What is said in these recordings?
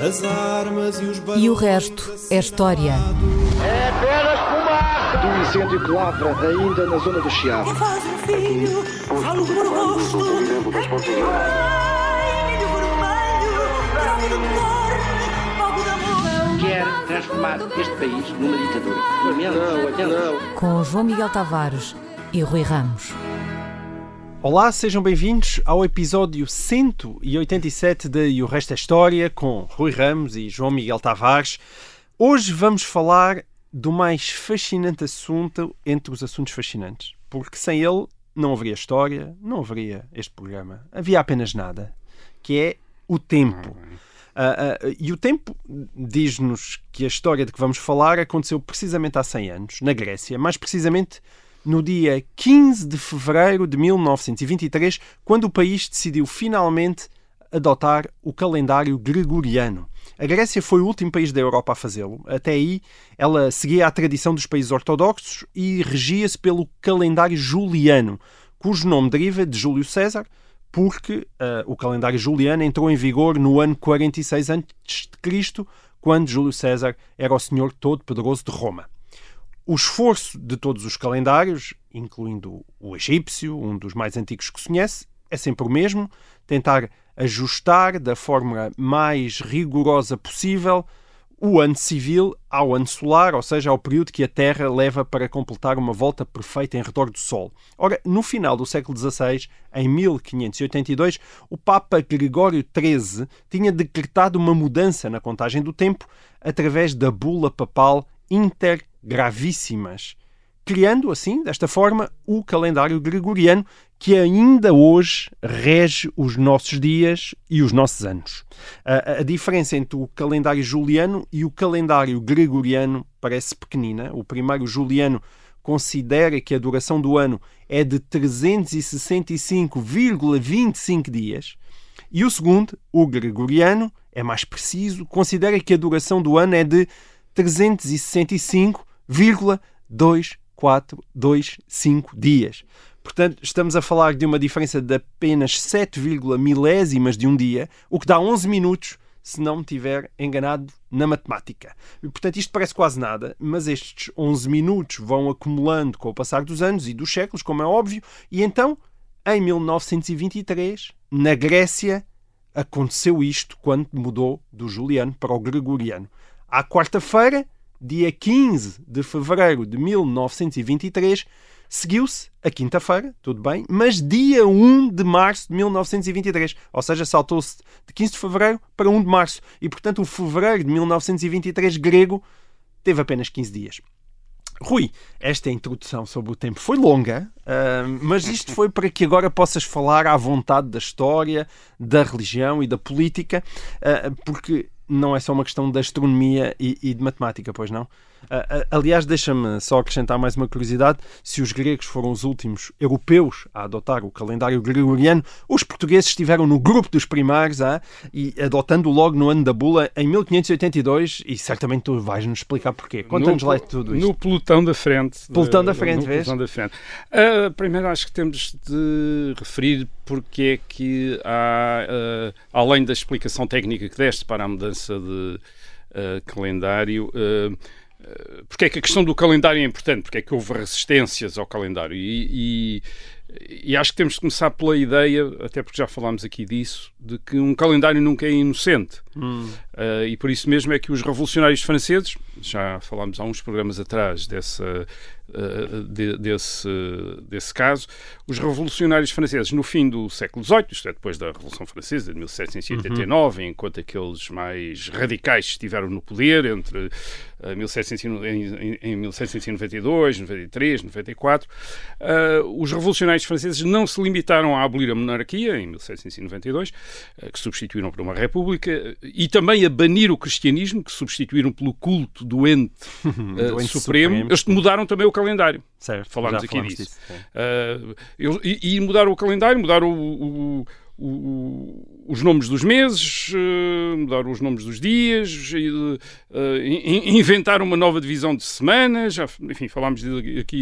As armas e os E o resto é história. É apenas fumaça! Do incêndio que lavra ainda na zona do Chiado. Faz um filho, falo por rosto. Quer transformar este país numa ditadura. Lamento, lamento. Com João Miguel Tavares e Rui Ramos. Olá, sejam bem-vindos ao episódio 187 de E o Resto é História com Rui Ramos e João Miguel Tavares. Hoje vamos falar do mais fascinante assunto entre os assuntos fascinantes, porque sem ele não haveria história, não haveria este programa. Havia apenas nada, que é o tempo. Uh, uh, e o tempo diz-nos que a história de que vamos falar aconteceu precisamente há 100 anos, na Grécia, mais precisamente no dia 15 de fevereiro de 1923, quando o país decidiu finalmente adotar o calendário gregoriano. A Grécia foi o último país da Europa a fazê-lo. Até aí, ela seguia a tradição dos países ortodoxos e regia-se pelo calendário juliano, cujo nome deriva de Júlio César, porque uh, o calendário juliano entrou em vigor no ano 46 a.C., quando Júlio César era o senhor todo-poderoso de Roma. O esforço de todos os calendários, incluindo o egípcio, um dos mais antigos que se conhece, é sempre o mesmo: tentar ajustar da forma mais rigorosa possível o ano civil ao ano solar, ou seja, ao período que a Terra leva para completar uma volta perfeita em redor do Sol. Ora, no final do século XVI, em 1582, o Papa Gregório XIII tinha decretado uma mudança na contagem do tempo através da bula papal intergravíssimas, criando assim, desta forma, o calendário gregoriano que ainda hoje rege os nossos dias e os nossos anos. A, a, diferença entre o calendário juliano e o calendário gregoriano parece pequenina. O primeiro juliano considera que a duração do ano é de 365,25 dias. E o segundo, o gregoriano, é mais preciso, considera que a duração do ano é de 365,2425 dias. Portanto, estamos a falar de uma diferença de apenas 7, milésimas de um dia, o que dá 11 minutos, se não me tiver enganado na matemática. E, portanto, isto parece quase nada, mas estes 11 minutos vão acumulando com o passar dos anos e dos séculos, como é óbvio, e então, em 1923, na Grécia, aconteceu isto quando mudou do Juliano para o Gregoriano. À quarta-feira, dia 15 de fevereiro de 1923, seguiu-se a quinta-feira, tudo bem, mas dia 1 de março de 1923. Ou seja, saltou-se de 15 de fevereiro para 1 de março. E, portanto, o fevereiro de 1923 grego teve apenas 15 dias. Rui, esta introdução sobre o tempo foi longa, uh, mas isto foi para que agora possas falar à vontade da história, da religião e da política, uh, porque não é só uma questão da astronomia e, e de matemática, pois não? Uh, aliás, deixa-me só acrescentar mais uma curiosidade: se os gregos foram os últimos europeus a adotar o calendário gregoriano, os portugueses estiveram no grupo dos primeiros ah, e adotando logo no ano da bula em 1582. E certamente tu vais-nos explicar porquê. Conta-nos lá tudo isto. No pelotão da frente. Pelotão da frente, no vês? Pelotão da frente. Uh, primeiro, acho que temos de referir porque é que há, uh, além da explicação técnica que deste para a mudança de calendário porque é que a questão do calendário é importante, porque é que houve resistências ao calendário? E, e, e, acho que temos de começar pela ideia, até porque já falámos aqui disso, de que um calendário nunca é inocente. Hum. Uh, e por isso mesmo é que os revolucionários franceses, já falámos há uns programas atrás dessa, uh, de, desse, desse caso, os revolucionários franceses no fim do século XVIII, isto é, depois da Revolução Francesa de 1789, uhum. enquanto aqueles mais radicais estiveram no poder entre 1700, em, em 1792, 93, 94, os revolucionários franceses não se limitaram a abolir a monarquia em 1792, que substituíram por uma república, e também a banir o cristianismo, que substituíram pelo culto doente, uh, doente supremo. supremo. Eles mudaram também o calendário. Certo, Falámos aqui disso. disso uh, e, e, mudaram o calendário, mudaram o, o o- os nomes dos meses, eh, mudar os nomes dos dias, eh, in- inventar uma nova divisão de semanas. Já, enfim, falámos aqui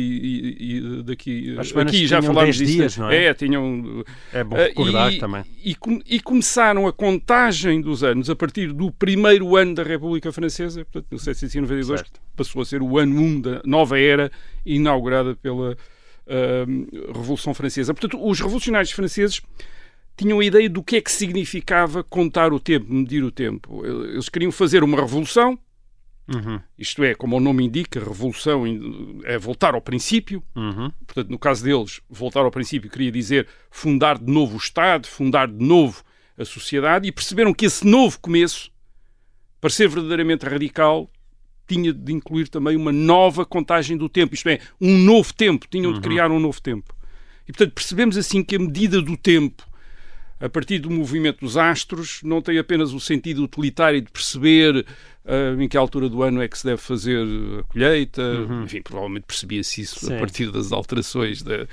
e, daqui. Aqui já falámos 10 disso. dias, não é? É, tinham. É bom eh, recordar e, também. E, e começaram a contagem dos anos a partir do primeiro ano da República Francesa, portanto, 1792, Certo. passou a ser o ano 1 da nova era inaugurada pela ahm, Revolução Francesa. Portanto, os revolucionários franceses tinham a ideia do que é que significava contar o tempo, medir o tempo. Eles queriam fazer uma revolução, Uhum, isto é, como o nome indica, revolução é voltar ao princípio. uhum. Portanto, no caso deles, voltar ao princípio queria dizer fundar de novo o Estado, fundar de novo a sociedade e perceberam que esse novo começo, para ser verdadeiramente radical, tinha de incluir também uma nova contagem do tempo, isto é, um novo tempo, tinham de criar um novo tempo. E portanto percebemos assim que a medida do tempo, a partir do movimento dos astros, não tem apenas o sentido utilitário de perceber ah, em que altura do ano é que se deve fazer a colheita, enfim, provavelmente percebia-se isso Sim. a partir das alterações da,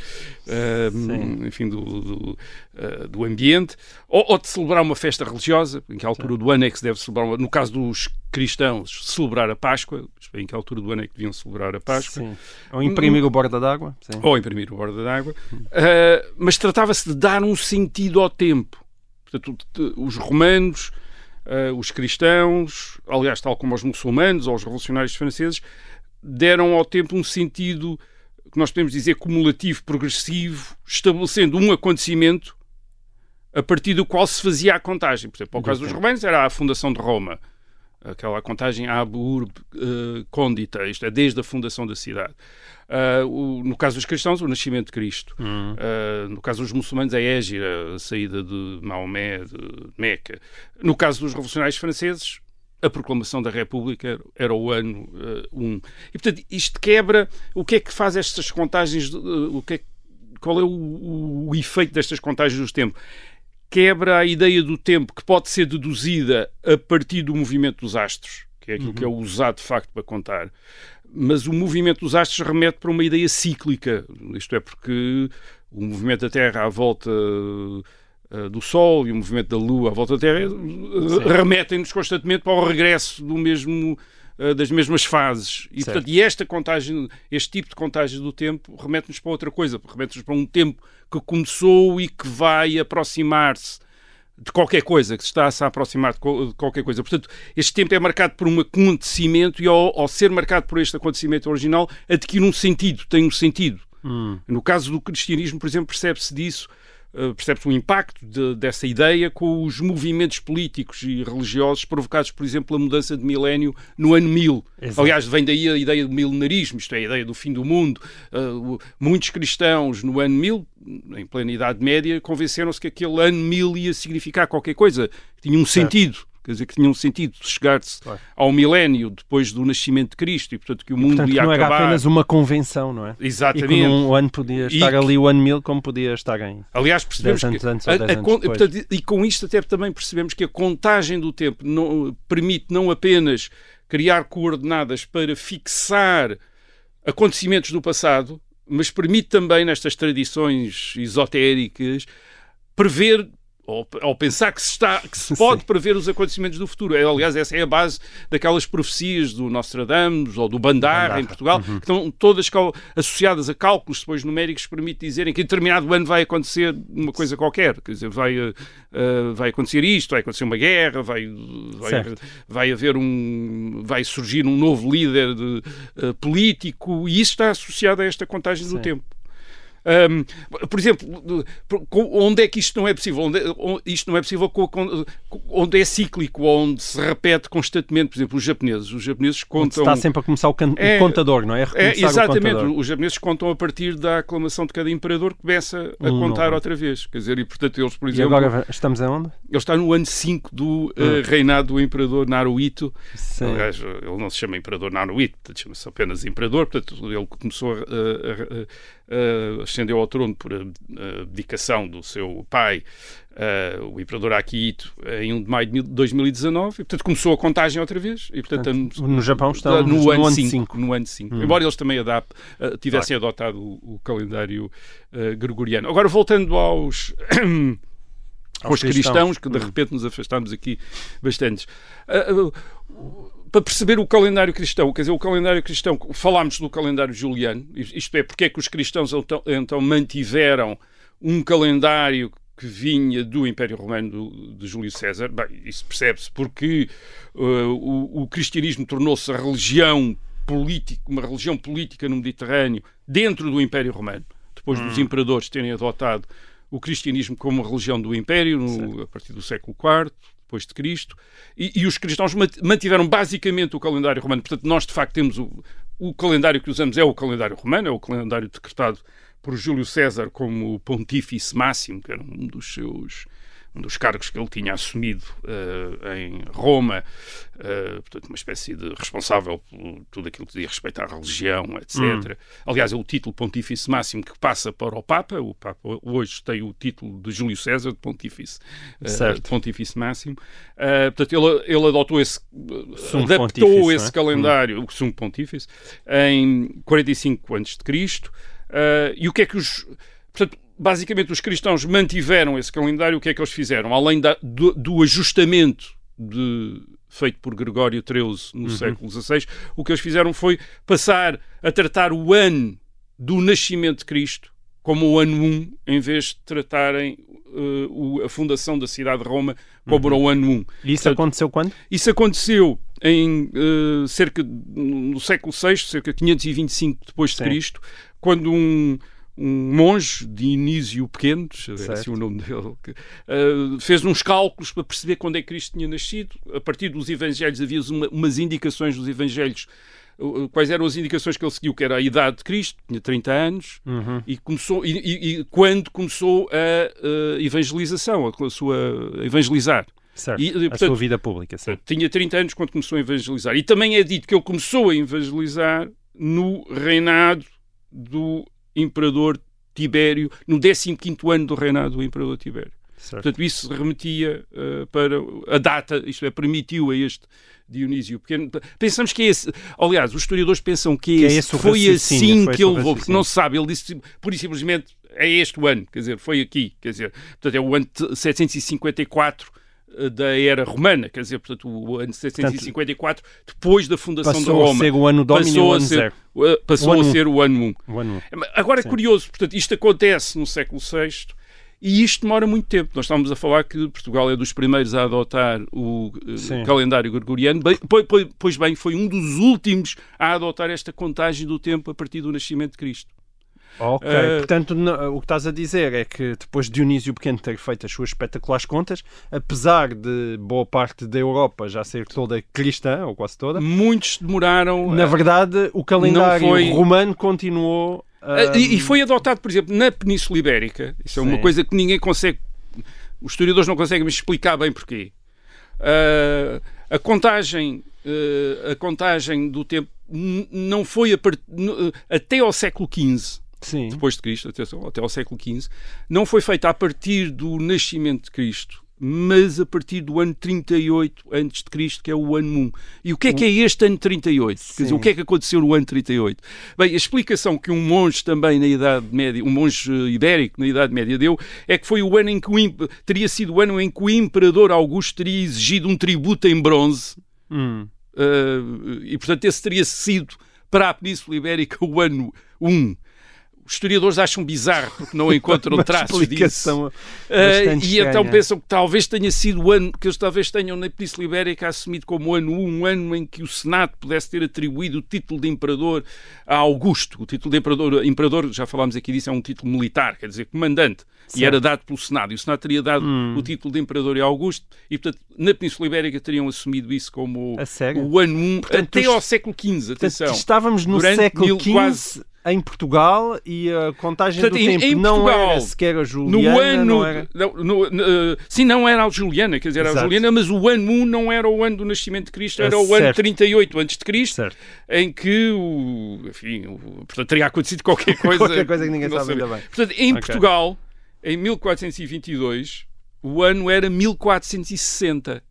Sim. enfim, do, do, ah, do ambiente, ou, ou de celebrar uma festa religiosa, em que altura do ano é que se deve celebrar, uma- no caso dos cristãos, celebrar a Páscoa, em que altura do ano é que deviam celebrar a Páscoa, Sim. Ou imprimir o borda d'água. Sim. ou imprimir o borda d'água, Ah, mas tratava-se de dar um sentido ao tempo. Portanto, os romanos, ah, os cristãos, aliás, tal como os muçulmanos ou os revolucionários franceses, deram ao tempo um sentido que nós podemos dizer cumulativo, progressivo, estabelecendo um acontecimento a partir do qual se fazia a contagem. Por exemplo, no caso dos romanos era a fundação de Roma, aquela contagem ab urb eh, condita, isto é, desde a fundação da cidade. Ah, o- no caso dos cristãos, o nascimento de Cristo. Ah, no caso dos muçulmanos, a Égira, a saída de Maomé, de Meca. No caso dos revolucionários franceses, a proclamação da República era- o ano 1. E, portanto, isto quebra. O que é que faz estas contagens? o que é qual é o, o- o efeito destas contagens do tempo? Quebra a ideia do tempo que pode ser deduzida a partir do movimento dos astros, que é aquilo que é usado de facto para contar. Mas o movimento dos astros remete para uma ideia cíclica, isto é, porque o movimento da Terra à volta eh, do Sol e o movimento da Lua à volta da Terra eh, remetem-nos constantemente para o regresso do mesmo eh, das mesmas fases. E, portanto, e esta contagem, este tipo de contagem do tempo remete-nos para outra coisa, remete-nos para um tempo que começou e que vai aproximar-se de qualquer coisa, que se está-se a aproximar de, qualquer coisa. Portanto, este tempo é marcado por um acontecimento e ao, ao ser marcado por este acontecimento original, adquire um sentido, tem um sentido. No caso do cristianismo, por exemplo, percebe-se disso, percebe-se o impacto de- dessa ideia com os movimentos políticos e religiosos provocados, por exemplo, pela mudança de milénio no ano 1000. Exato. Aliás, vem daí a ideia do milenarismo, isto é, a ideia do fim do mundo. Eh, o- muitos cristãos no ano 1000, em plena Idade Média, convenceram-se que aquele ano 1000 ia significar qualquer coisa, que tinha um sentido. Quer dizer, que tinha um sentido de chegar-se Claro. ao milénio depois do nascimento de Cristo e, portanto, que o mundo Portanto, ia não era acabar. apenas uma convenção, não é? E Exatamente. que num ano podia E estar que- ali o ano 1000 como podia estar em. Aliás, percebemos 10 anos que antes a- 10 a con- portanto, e com isto até também percebemos que a contagem do tempo não, permite não apenas criar coordenadas para fixar acontecimentos do passado, mas permite também nestas tradições esotéricas prever ou, ou pensar que se, está, que se pode prever os acontecimentos do futuro. É, aliás, essa é a base daquelas profecias do Nostradamus ou do Bandar Bandar. em Portugal, que estão todas associadas a cálculos depois numéricos que permitem dizerem que em determinado ano vai acontecer uma coisa qualquer. Quer dizer, vai, eh, vai acontecer isto, vai acontecer uma guerra, vai, vai, vai haver um. vai surgir um novo líder de, eh, político, e isso está associado a esta contagem do Sim. tempo. Ahm, por exemplo, onde é que isto não é possível? Onde, on- isto não é possível onde é cíclico, onde se repete constantemente. Por exemplo, os japoneses. Os japoneses Onde contam. está sempre a começar o, can- o É- contador, não é? É, o exatamente, os japoneses contam a partir da aclamação de cada imperador que começa a Um contar outra vez. Quer dizer, e portanto eles, por E exemplo, agora estamos aonde? ele está no ano 5 do eh, reinado do imperador Naruhito. Sim. Aliás, ele não se chama Imperador Naruhito, chama-se apenas Imperador. Portanto, ele começou a, a- a- a- ascendeu ao trono por abdicação do seu pai, eh, o Imperador Akihito, em 1 de maio de mil- 2019. E, portanto, começou a contagem outra vez. E, portanto, no Japão estamos no, no ano ano 5. cinco. No ano 5. Embora eles também adap- eh, tivessem adotado o, o calendário eh, gregoriano. Agora, voltando aos aos cristãos, cristãos. que de repente nos afastámos aqui bastantes. Ah, ah, para perceber o calendário cristão, quer dizer, o calendário cristão, falámos do calendário juliano, isto é, porque é que os cristãos então, então mantiveram um calendário que vinha do Império Romano do- de Júlio César. Bem, isso percebe-se porque uh, o, o cristianismo tornou-se a religião política, uma religião política no Mediterrâneo dentro do Império Romano, depois dos imperadores terem adotado o cristianismo como religião do Império no- a partir do século IV depois de Cristo e, e os cristãos mantiveram basicamente o calendário romano. Portanto, nós de facto temos o, o calendário que usamos é o calendário romano, é o calendário decretado por Júlio César como pontífice máximo, que era um dos seus um dos cargos que ele tinha assumido eh, em Roma, eh, portanto, uma espécie de responsável por tudo aquilo que dizia respeito à religião, etc. Aliás, é o título Pontífice Máximo que passa para o Papa. O Papa hoje tem o título de Júlio César, de Pontífice, eh, Certo. de Pontífice Máximo. Portanto, ele, ele adotou esse, Sumo adaptou Pontífice, esse é? calendário, o Sumo Pontífice, em 45 a.C. Uh, e o que é que os. Portanto, basicamente, os cristãos mantiveram esse calendário. O que é que eles fizeram? Além da- do, do ajustamento de- feito por Gregório XIII no século XVI, o que eles fizeram foi passar a tratar o ano do nascimento de Cristo como o ano 1, em vez de tratarem uh, o- a fundação da cidade de Roma como era o ano 1. E isso Portanto, aconteceu quando? isso aconteceu em eh, cerca no século VI, cerca de 525 depois de. Cristo, quando um, um monge, Dionísio Pequeno, Certo. assim o nome dele, que, eh, fez uns cálculos para perceber quando é que Cristo tinha nascido. A partir dos Evangelhos havia uma- umas indicações dos Evangelhos. Quais eram as indicações que ele seguiu? Que era a idade de Cristo, tinha 30 anos, Uhum. e começou e, e- e quando começou a, evangelização, a, a sua a evangelizar. Certo. E, a portanto, sua vida pública, sim. tinha 30 anos quando começou a evangelizar. E também é dito que ele começou a evangelizar no reinado do imperador Tibério, no 15º ano do reinado do imperador Tibério. Certo. Portanto, isso remetia eh, para a data, isto é, permitiu a este Dionísio Pequeno. Pensamos que é esse. Aliás, os historiadores pensam que, Que é esse, foi assim foi que ele levou, porque não se sabe. Ele disse pura e simplesmente é este o ano, quer dizer, foi aqui, quer dizer, portanto, é o ano de 754 eh, da era romana, quer dizer, portanto, o ano de 754 depois da fundação de Passou a Roma. ser o ano Domini e o passou a ser, zero. eh, passou O ano a um. ser o ano 1. O ano Agora Sim. é curioso, portanto, isto acontece no século VI e isto demora muito tempo. Nós estamos a falar que Portugal é dos primeiros a adotar o eh, Sim. calendário gregoriano, Bem, pois bem, foi um dos últimos a adotar esta contagem do tempo a partir do nascimento de Cristo. Ok, Eh, portanto, o que estás a dizer é que depois de Dionísio Pequeno ter feito as suas espetaculares contas, apesar de boa parte da Europa já ser toda cristã, ou quase toda, Muitos demoraram. na a- verdade o calendário foi- romano continuou. Ah, E, e ahm, foi adotado, por exemplo, na Península Ibérica. Isso é uma Sim. coisa que ninguém consegue. Os historiadores não conseguem me explicar bem porquê. Ah, a contagem. ah, a contagem do tempo não foi a part... até ao século XV, Sim. depois de Cristo, até, até ao século XV, não foi feita a partir do nascimento de Cristo, mas a partir do ano 38 antes de Cristo, que é o ano 1. E o que é que é este ano 38? Quer dizer, Sim. o que é que aconteceu no ano 38? Bem, a explicação que um monge também na Idade Média, um monge eh, ibérico na Idade Média deu, é que foi o ano em que o teria sido o ano em que o imperador Augusto teria exigido um tributo em bronze Hum, Uh, e portanto esse teria sido para a Península Ibérica o ano 1. Os historiadores acham bizarro porque não encontram traços disso. Uh, e então estranha. pensam que talvez tenha sido o ano que eles talvez tenham na Península Ibérica assumido como ano 1, um ano em que o Senado pudesse ter atribuído o título de imperador a Augusto. O título de imperador, imperador já falámos aqui disso, é um título militar, quer dizer, comandante, e era dado pelo Senado. E o Senado teria dado Hum. o título de imperador a Augusto, e portanto na Península Ibérica teriam assumido isso como o ano 1 Portanto, até os- ao século XV, atenção. Portanto, estávamos no século mil- XV quase- em Portugal e a contagem Portanto, do em- tempo em não Portugal, era sequer a no Juliana, ano. não era... não, no- no- eh, sim, não era a Juliana, quer dizer, era a Exato. Juliana, mas o ano 1 não era o ano do nascimento de Cristo, era Ah, o ano certo. 38 antes de Cristo, Certo. em que o, enfim, o- portanto, teria acontecido qualquer coisa. Qualquer coisa que ninguém sabe ainda bem. Portanto, em Ok. Portugal, em 1422, o ano era 1460.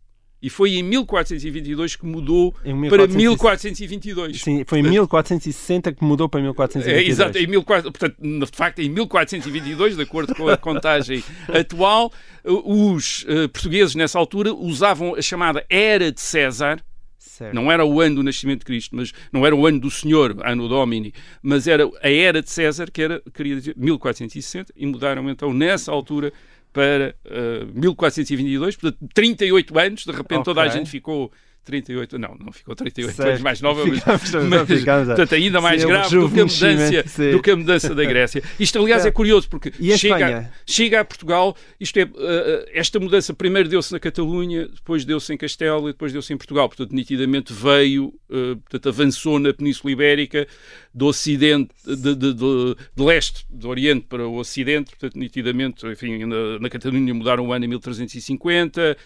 E foi em 1422 que mudou para 1400 1422. Sim, foi em 1460 que mudou para 1422. É, exato, em 1400, portanto, de facto, em 1422, de acordo com a contagem atual, os eh, portugueses nessa altura usavam a chamada Era de César, Certo. não era o ano do nascimento de Cristo, mas não era o ano do Senhor, ano Domini, mas era a era de César, que era, queria dizer, 1460, e mudaram então nessa altura para eh, 1422, portanto, 38 anos, de repente toda a gente ficou 38, não, não ficou 38 Certo. anos mais nova, mas, não, mas ficámos a- portanto, ainda mais Sim, o grave do que, a mudança, do que a mudança da Grécia. Isto, aliás, é curioso, porque chega, chega a Portugal, isto é, uh, uh, esta mudança primeiro deu-se na Catalunha, depois deu-se em Castela e depois deu-se em Portugal. Portanto, nitidamente veio, uh, portanto, avançou na Península Ibérica, do Ocidente, de, de, de- de leste, do Oriente para o Ocidente, portanto, nitidamente, enfim, na, na Catalunha mudaram o ano em 1350,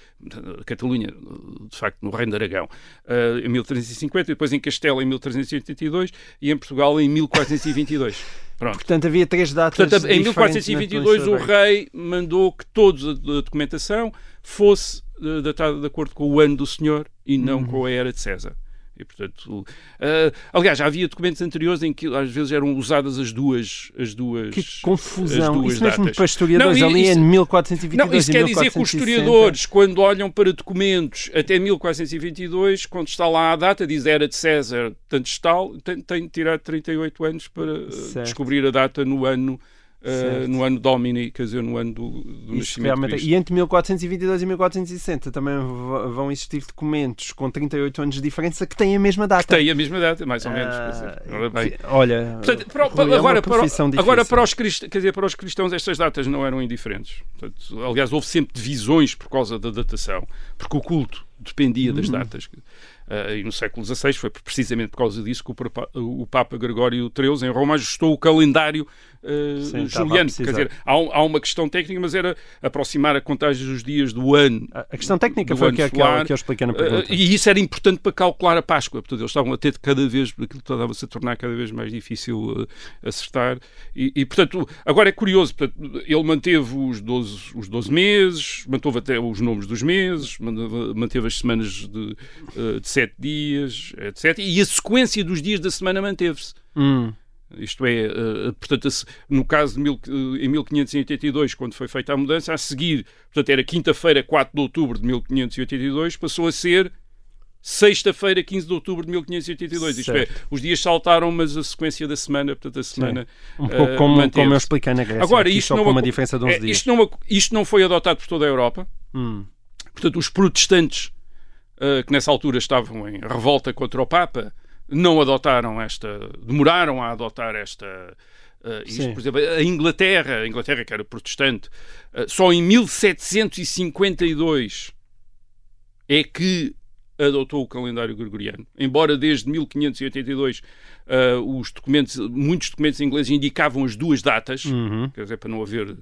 a Catalunha, de facto, no Reino de Aragão, uh, em 1350, e depois em Castela em 1382 e em Portugal em 1422. Pronto. Portanto, havia três datas Portanto, em diferentes na 1422 o rei mandou que toda a documentação fosse eh, datada de acordo com o ano do senhor e não Uhum. com a era de César. E, portanto, eh, aliás, já havia documentos anteriores em que às vezes eram usadas as duas as duas Que confusão. duas Isso mesmo datas. para historiadores Não, ali isso- em 1422 Não, isso quer dizer que os 1460. historiadores, quando olham para documentos até 1422, quando está lá a data, diz era de César, tanto tal, tem, tem de tirar 38 anos para Certo. descobrir a data no ano, Certo. no ano Domini, quer dizer, no ano do, do Isso nascimento é-. E entre 1422 e 1460 também vão existir documentos com 38 anos de diferença que têm a mesma data. Tem a mesma data, mais ou menos. Ah, bem. que- olha, Portanto, para- Rui, para- é uma agora, para, agora os cristãos, quer dizer, para os cristãos estas datas não eram indiferentes. Portanto, aliás, houve sempre divisões por causa da datação, porque o culto dependia das datas. Ah, e no século XVI foi precisamente por causa disso que o Papa, o Papa Gregório XIII em Roma ajustou o calendário Sim, a juliano. Quer dizer, há, há uma questão técnica, mas era aproximar a contagem dos dias do ano a questão técnica foi que, aquela solar, que eu expliquei na pergunta. e isso era importante para calcular a Páscoa. Portanto, eles estavam a ter de cada vez, aquilo estava-se a tornar cada vez mais difícil uh, acertar. E, e, portanto, agora é curioso, portanto, ele manteve os 12, os 12 meses, manteve até os nomes dos meses, manteve, as semanas de, de 7 dias, etc. E a sequência dos dias da semana manteve-se. Hum, Isto é, eh, portanto, a se- no caso de eh, em 1582, quando foi feita a mudança, a seguir, portanto, era quinta-feira, 4 de outubro de 1582, passou a ser sexta-feira, 15 de outubro de 1582. Isto é, Certo. os dias saltaram, mas a sequência da semana, portanto, a semana. um pouco eh, como, como eu expliquei na Grécia. Agora, isto não com uma diferença de 11 é, dias. isto, não, isto não foi adotado por toda a Europa. Hum, Portanto, os protestantes eh, que nessa altura estavam em revolta contra o Papa não adotaram esta, demoraram a adotar esta. eh, isto, por exemplo, a Inglaterra, a Inglaterra que era protestante, eh, só em 1752 é que adotou o calendário gregoriano. Embora desde 1582 eh, os documentos, muitos documentos ingleses indicavam as duas datas, uhum. quer dizer, para não haver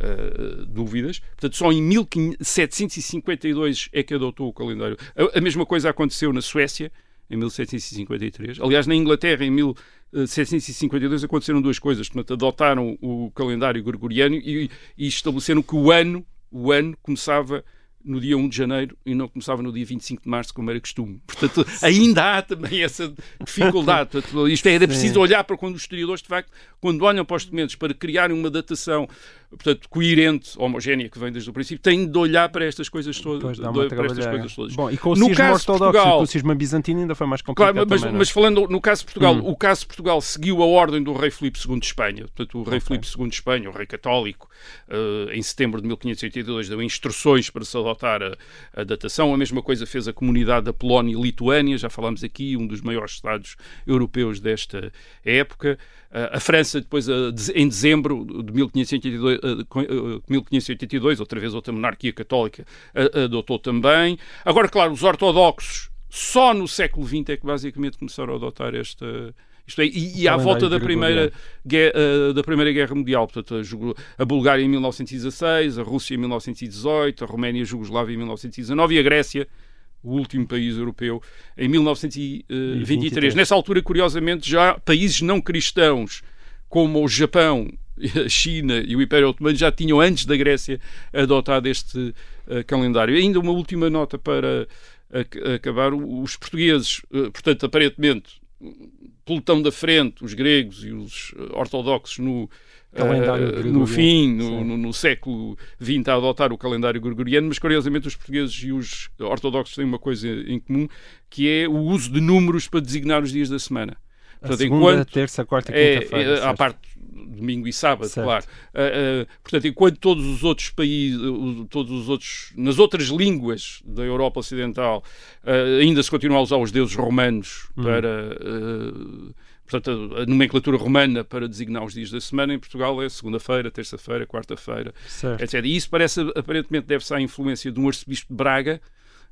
eh, dúvidas. Portanto, só em 1752 é que adotou o calendário. A, a mesma coisa aconteceu na Suécia, em 1753. Aliás, na Inglaterra, em 1752, aconteceram duas coisas. Portanto, adotaram o calendário gregoriano e, e estabeleceram que o ano, o ano começava no dia 1 de janeiro e não começava no dia 25 de março, como era costume. Portanto, ainda há também essa dificuldade. Portanto, isto é, era preciso olhar para quando os historiadores, de facto, quando olham para os documentos para criarem uma datação portanto, coerente, homogénea, que vem desde o princípio, têm de olhar para estas coisas todas. Uma para estas coisas todas. Bom, e com o No cisma ortodoxo Portugal- com o cisma bizantino ainda foi mais complicado Claro, mas, também, é? mas falando no caso de Portugal, Hum. o caso de Portugal seguiu a ordem do rei Filipe II de Espanha. Portanto, o rei Filipe II de Espanha, o rei católico, eh, em setembro de 1582 deu instruções para se adotar a, a datação. A mesma coisa fez a comunidade da Polónia e Lituânia, já falámos aqui, um dos maiores estados europeus desta época. Eh, a França, depois, eh, em dezembro de 1582, eh, co- eh, 1582, outra vez outra monarquia católica, adotou também. Agora, claro, os ortodoxos só no século XX é que basicamente começaram a adotar esta. Isto é, e, e à volta da primeira, guerra, da primeira Guerra Mundial, portanto, a Bulgária em 1916, a Rússia em 1918, a Roménia e a Jugoslávia em 1919 e a Grécia, o último país europeu, em 1923. 23. Nessa altura, curiosamente, já países não cristãos como o Japão a China e o Império Otomano já tinham, antes da Grécia, adotado este uh, calendário. E ainda uma última nota para acabar. Os portugueses, uh, portanto, aparentemente, pelotão da frente, os gregos e os ortodoxos no, Uh, no fim, no, no, no, século XX, a adotar o calendário gregoriano, mas curiosamente os portugueses e os ortodoxos têm uma coisa em comum, que é o uso de números para designar os dias da semana. Portanto, a segunda, enquanto, terça, quarta quinta-feira. É, é, à parte domingo e sábado, certo. claro. Uh, uh, portanto, enquanto todos os outros países, todos os outros, nas outras línguas da Europa Ocidental, ainda se continua a usar os deuses romanos hum. para portanto, a, nomenclatura romana para designar os dias da semana em Portugal é segunda-feira, terça-feira, quarta-feira, etc. E isso parece, aparentemente, deve-se à influência de um arcebispo de Braga,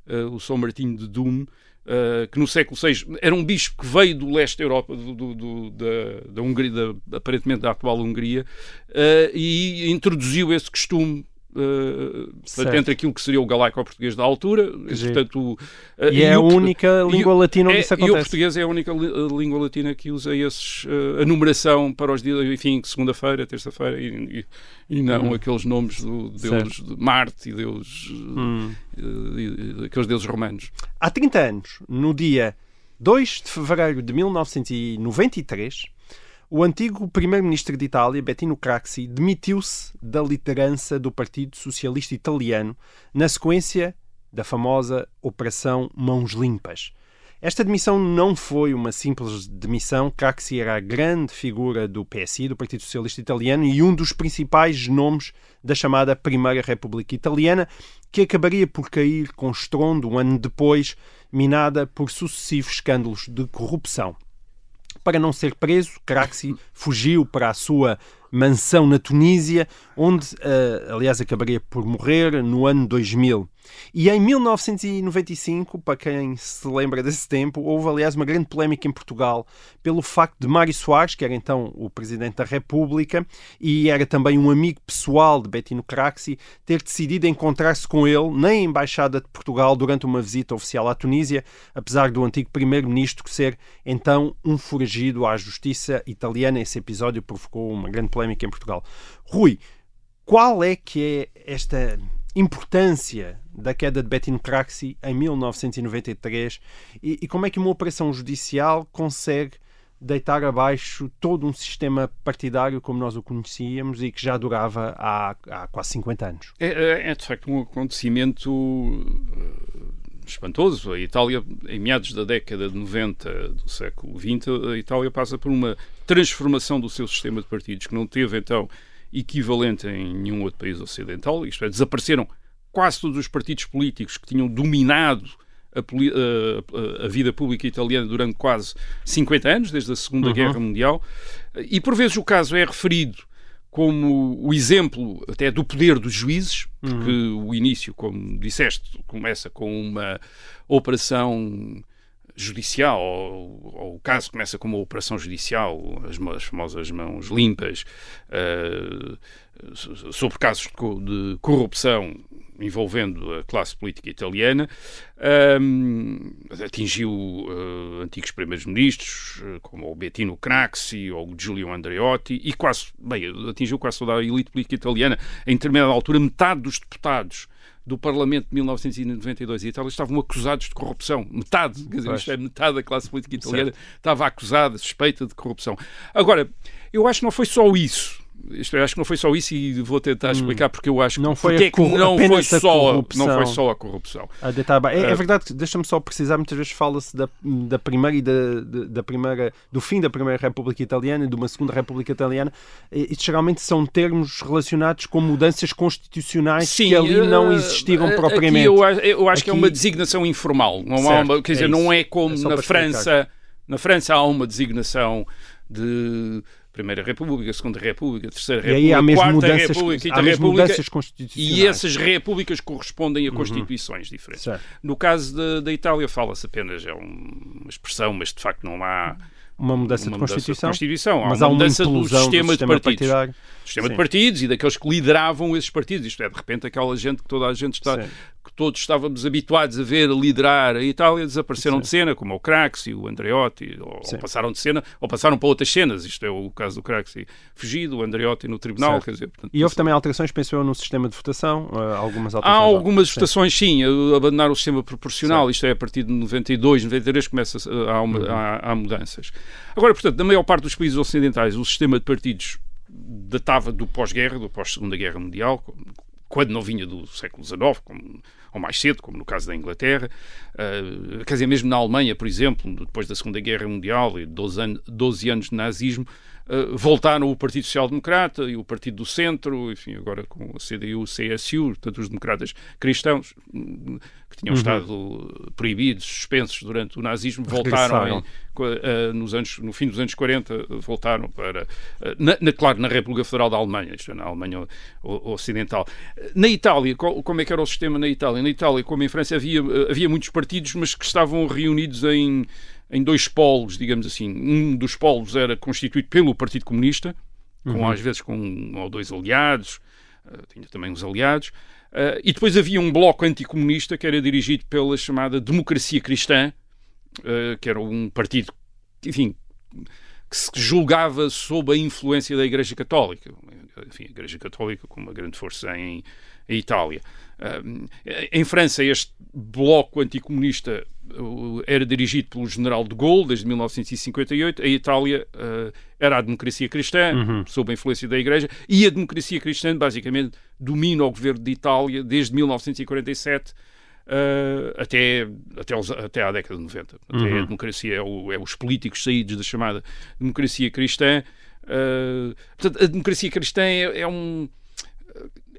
uh, o São Martinho de Dume, uh, que no século VI era um bispo que veio do leste da Europa, do, do, do, da, da Hungria, da, aparentemente da atual Hungria, uh, e introduziu esse costume uh, entre aquilo que seria o galaico-português da altura. Portanto, uh, e, e, é a única língua latina onde é, isso acontece. E o português é a única língua latina que usa esses, uh, a numeração para os dias, enfim, segunda-feira, terça-feira, e, e, e, não hum. aqueles nomes do Deus de Marte e Deus, hum. aqueles deuses romanos. Há 30 anos, no dia 2 de fevereiro de 1993, o antigo primeiro-ministro de Itália, Bettino Craxi, demitiu-se da liderança do Partido Socialista Italiano na sequência da famosa Operação Mãos Limpas. Esta demissão não foi uma simples demissão. Craxi era a grande figura do PSI, do Partido Socialista Italiano, e um dos principais nomes da chamada Primeira República Italiana, que acabaria por cair com estrondo um ano depois, minada por sucessivos escândalos de corrupção para não ser preso, Craxi fugiu para a sua mansão na Tunísia, onde, uh, aliás, acabaria por morrer no ano 2000. E em 1995, para quem se lembra desse tempo, houve aliás uma grande polémica em Portugal pelo facto de Mário Soares, que era então o Presidente da República e era também um amigo pessoal de Bettino Craxi, ter decidido encontrar-se com ele na Embaixada de Portugal durante uma visita oficial à Tunísia, apesar do antigo Primeiro-Ministro ser então um foragido à justiça italiana. Esse episódio provocou uma grande polémica em Portugal. Rui, qual é que é esta importância da queda de Bettino Craxi em 1993 e, e, como é que uma operação judicial consegue deitar abaixo todo um sistema partidário como nós o conhecíamos e que já durava há, há quase 50 anos. É, é, é de facto um acontecimento uh, espantoso. A Itália, em meados da década de 90 do século XX, a Itália passa por uma transformação do seu sistema de partidos que não teve então equivalente em nenhum outro país ocidental, isto é, desapareceram quase todos os partidos políticos que tinham dominado a, a, vida pública italiana durante quase 50 anos, desde a Segunda uhum. Guerra Mundial, e por vezes o caso é referido como o exemplo até do poder dos juízes, porque uhum. o início, como disseste, começa com uma operação judicial, ou, ou, o caso começa com uma operação judicial, as, as famosas mãos limpas, uh, sobre casos de, corrupção envolvendo a classe política italiana, um, atingiu uh, antigos primeiros-ministros, uh, como o Bettino Craxi ou o Giulio Andreotti, e quase, bem, atingiu quase toda a elite política italiana. Em determinada altura, metade dos deputados do Parlamento de 1992 e Itália estavam acusados de corrupção. Metade, quer dizer, isto é metade da classe política italiana certo. estava acusada, suspeita de corrupção. Agora, eu acho que não foi só isso isto, acho que não foi só isso e vou tentar hum. explicar porque eu acho não foi é que não foi só não foi só a corrupção. A é, é, verdade, deixa-me só precisar, muitas vezes fala-se da, da primeira e da, da, primeira do fim da primeira República Italiana e de uma segunda República Italiana. E, geralmente são termos relacionados com mudanças constitucionais Sim, que ali não existiram uh, propriamente. eu, eu acho aqui... que é uma designação informal. Não certo, uma, quer dizer, é não é como é na França. Na França há uma designação de Primeira República, Segunda República, Terceira República, e aí há mesmo Quarta mudanças, República, Quinta República. Mudanças constitucionais. E essas repúblicas correspondem a uhum. constituições uhum. diferentes. Certo. No caso da, da Itália, fala-se apenas, é uma expressão, mas de facto não há uma mudança, uma de, mudança Constituição, de Constituição. Mas há uma, mudança do sistema, do sistema de partidos. Partidário. Do sistema Sim. de partidos e daqueles que lideravam esses partidos. Isto é, de repente, aquela gente que toda a gente está, todos estávamos habituados a ver liderar a Itália desapareceram Sim. de cena, como o Craxi, o Andreotti, ou, ou, passaram de cena, ou passaram para outras cenas. Isto é o caso do Craxi fugido, o Andreotti no tribunal. Quer dizer, portanto, e houve também alterações, pensou no sistema de votação? Uh, algumas alterações? Há algumas votações, sim. Abandonar o sistema proporcional, isto é a partir de 92, 93, começa a, há, uma, uhum. há, há mudanças. Agora, portanto, na maior parte dos países ocidentais, o sistema de partidos datava do pós-guerra, do pós-segunda guerra mundial, quando não vinha do século XIX, como, ou mais cedo, como no caso da Inglaterra. Uh, quer dizer, mesmo na Alemanha, por exemplo, depois da Segunda Guerra Mundial e 12, an 12 anos de nazismo, uh, voltaram o Partido Social Democrata e o Partido do Centro, enfim, agora com a CDU, CSU, portanto, os democratas cristãos, que tinham uhum. estado proibidos, suspensos durante o nazismo, voltaram em, uh, nos anos, no fim dos anos 40, voltaram para, uh, na, na, claro, na República Federal da Alemanha, isto é, na Alemanha Ocidental. Na Itália, como é que era o sistema na Itália? Na Itália, como em França, havia, havia muitos partidos, mas que estavam reunidos em, em dois polos, digamos assim. Um dos polos era constituído pelo Partido Comunista, com uhum. às vezes com um ou dois aliados, uh, tinha também uns aliados, Uh, e depois havia um bloco anticomunista que era dirigido pela chamada Democracia Cristã, uh, que era um partido, enfim, que se julgava sob a influência da Igreja Católica. Enfim, a Igreja Católica com uma grande força em, em Itália. Em França, este bloco anticomunista era dirigido pelo general de Gaulle desde 1958. A Itália uh, era a democracia cristã, uhum. sob a influência da Igreja, e a democracia cristã, basicamente, domina o governo de Itália desde 1947 uh, eh, até, até, os, até à década de 90. Até uhum. a democracia é, o, é, os políticos saídos da chamada democracia cristã. Uh, portanto, a democracia cristã é, é um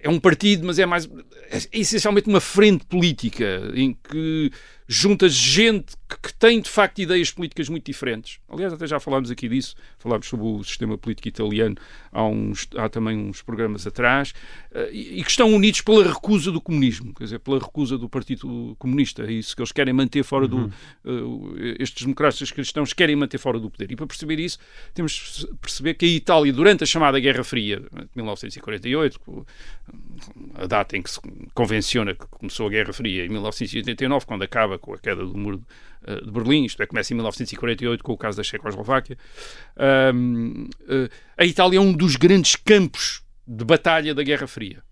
é um partido, mas é mais é essencialmente uma frente política em que junta gente que tem de facto ideias políticas muito diferentes. Aliás, até já falámos aqui disso, falámos sobre o sistema político italiano há, uns, há também uns programas atrás, uh, e, e, que estão unidos pela recusa do comunismo, quer dizer, pela recusa do Partido Comunista. É isso que eles querem manter fora uhum. do. Uh, estes democratas cristãos querem manter fora do poder. E para perceber isso, temos de perceber que a Itália, durante a chamada Guerra Fria, 1948, a data em que se convenciona que começou a Guerra Fria, em 1989, quando acaba com a queda do muro eh, de Berlim, isto é, começa em 1948 com o caso da Checoslováquia. Uh, a Itália é um dos grandes campos de batalha da Guerra Fria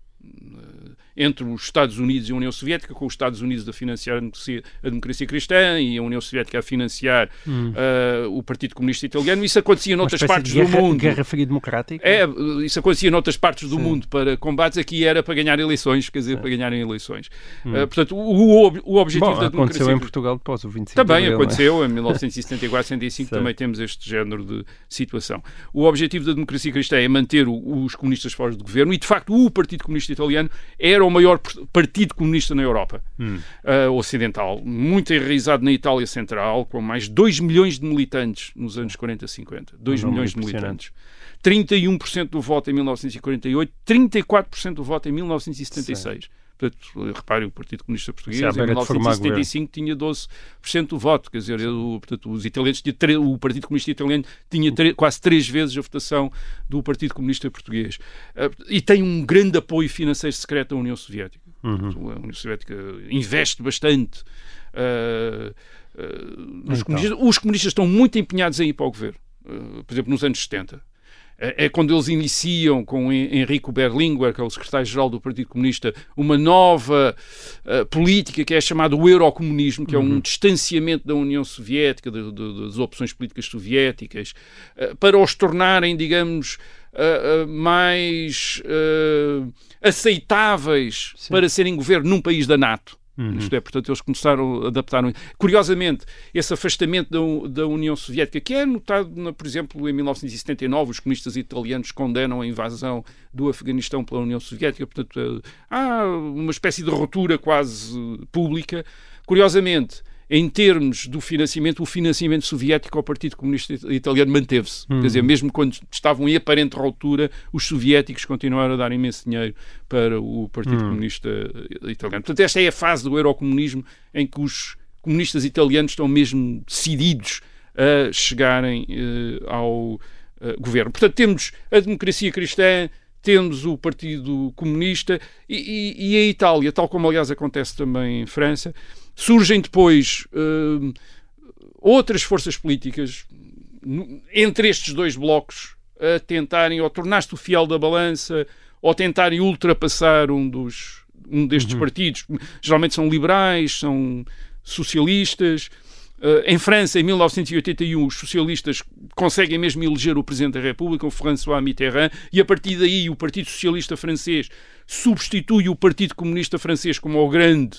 entre os Estados Unidos e a União Soviética, com os Estados Unidos a financiar a democracia, cristã e a União Soviética a financiar hum. uh, o Partido Comunista Italiano. Isso acontecia noutras partes guerra, do mundo. Guerra Fria Democrática? É, isso acontecia noutras partes do Sim. mundo para combates. Aqui era para ganhar eleições, quer dizer, Sim. para ganharem eleições. Hum. Uh, portanto, o, o, objetivo Bom, da democracia... aconteceu em Portugal depois, o 25 Também abril, aconteceu, é? em 1974, 75 também temos este género de situação. O objetivo da democracia cristã é manter os comunistas fora do governo e, de facto, o Partido Comunista Italiano era o maior partido Comunista na Europa hum. uh, Ocidental, muito enraizado na Itália Central, com mais de 2 milhões de militantes nos anos 40 e 50. 2 um milhões de militantes. 31% do voto em 1948, 34% do voto em 1976. Sim. Portanto, repare, o Partido Comunista Português em 1975 tinha 12% do voto, quer dizer, eu, portanto, os italianos, o Partido Comunista Italiano tinha quase três vezes a votação do Partido Comunista Português. Uh, e tem um grande apoio financeiro secreto da União Soviética. Uhum. A União Soviética investe bastante. Uh, uh, os, comunistas, os, comunistas, estão muito empenhados em ir para o governo. Uh, por exemplo, nos anos 70. É, é quando eles iniciam com Enrico Berlinguer, que é o secretário-geral do Partido Comunista, uma nova uh, política que é chamada o eurocomunismo, que é um uhum. distanciamento da União Soviética, de, de, das opções políticas soviéticas, uh, para os tornarem, digamos, uh, mais aceitáveis Sim. para serem governo num país da NATO. Uhum. Isto é, portanto, eles começaram a adaptar. Curiosamente, esse afastamento da, da União Soviética, que é notado, na, por exemplo, em 1979, os comunistas italianos condenam a invasão do Afeganistão pela União Soviética, portanto, há uma espécie de ruptura quase pública. Curiosamente, em termos do financiamento, o financiamento soviético ao Partido Comunista Italiano manteve-se. Quer dizer, mesmo quando estavam em aparente ruptura, os soviéticos continuaram a dar imenso dinheiro para o Partido uhum. Comunista Italiano. Portanto, esta é a fase do eurocomunismo em que os comunistas italianos estão mesmo decididos a chegarem uh, ao uh, governo. Portanto, temos a democracia cristã, temos o Partido Comunista e, e, e, a Itália, tal como aliás acontece também em França, surgem depois uh, outras forças políticas entre estes dois blocos a tentarem ou tornar-se o fiel da balança ou tentarem ultrapassar um dos um destes uhum. partidos. Geralmente são liberais, são socialistas. Uh, em França, em 1981, os socialistas conseguem mesmo eleger o Presidente da República, o François Mitterrand, e a partir daí o Partido Socialista Francês substitui o Partido Comunista Francês como o grande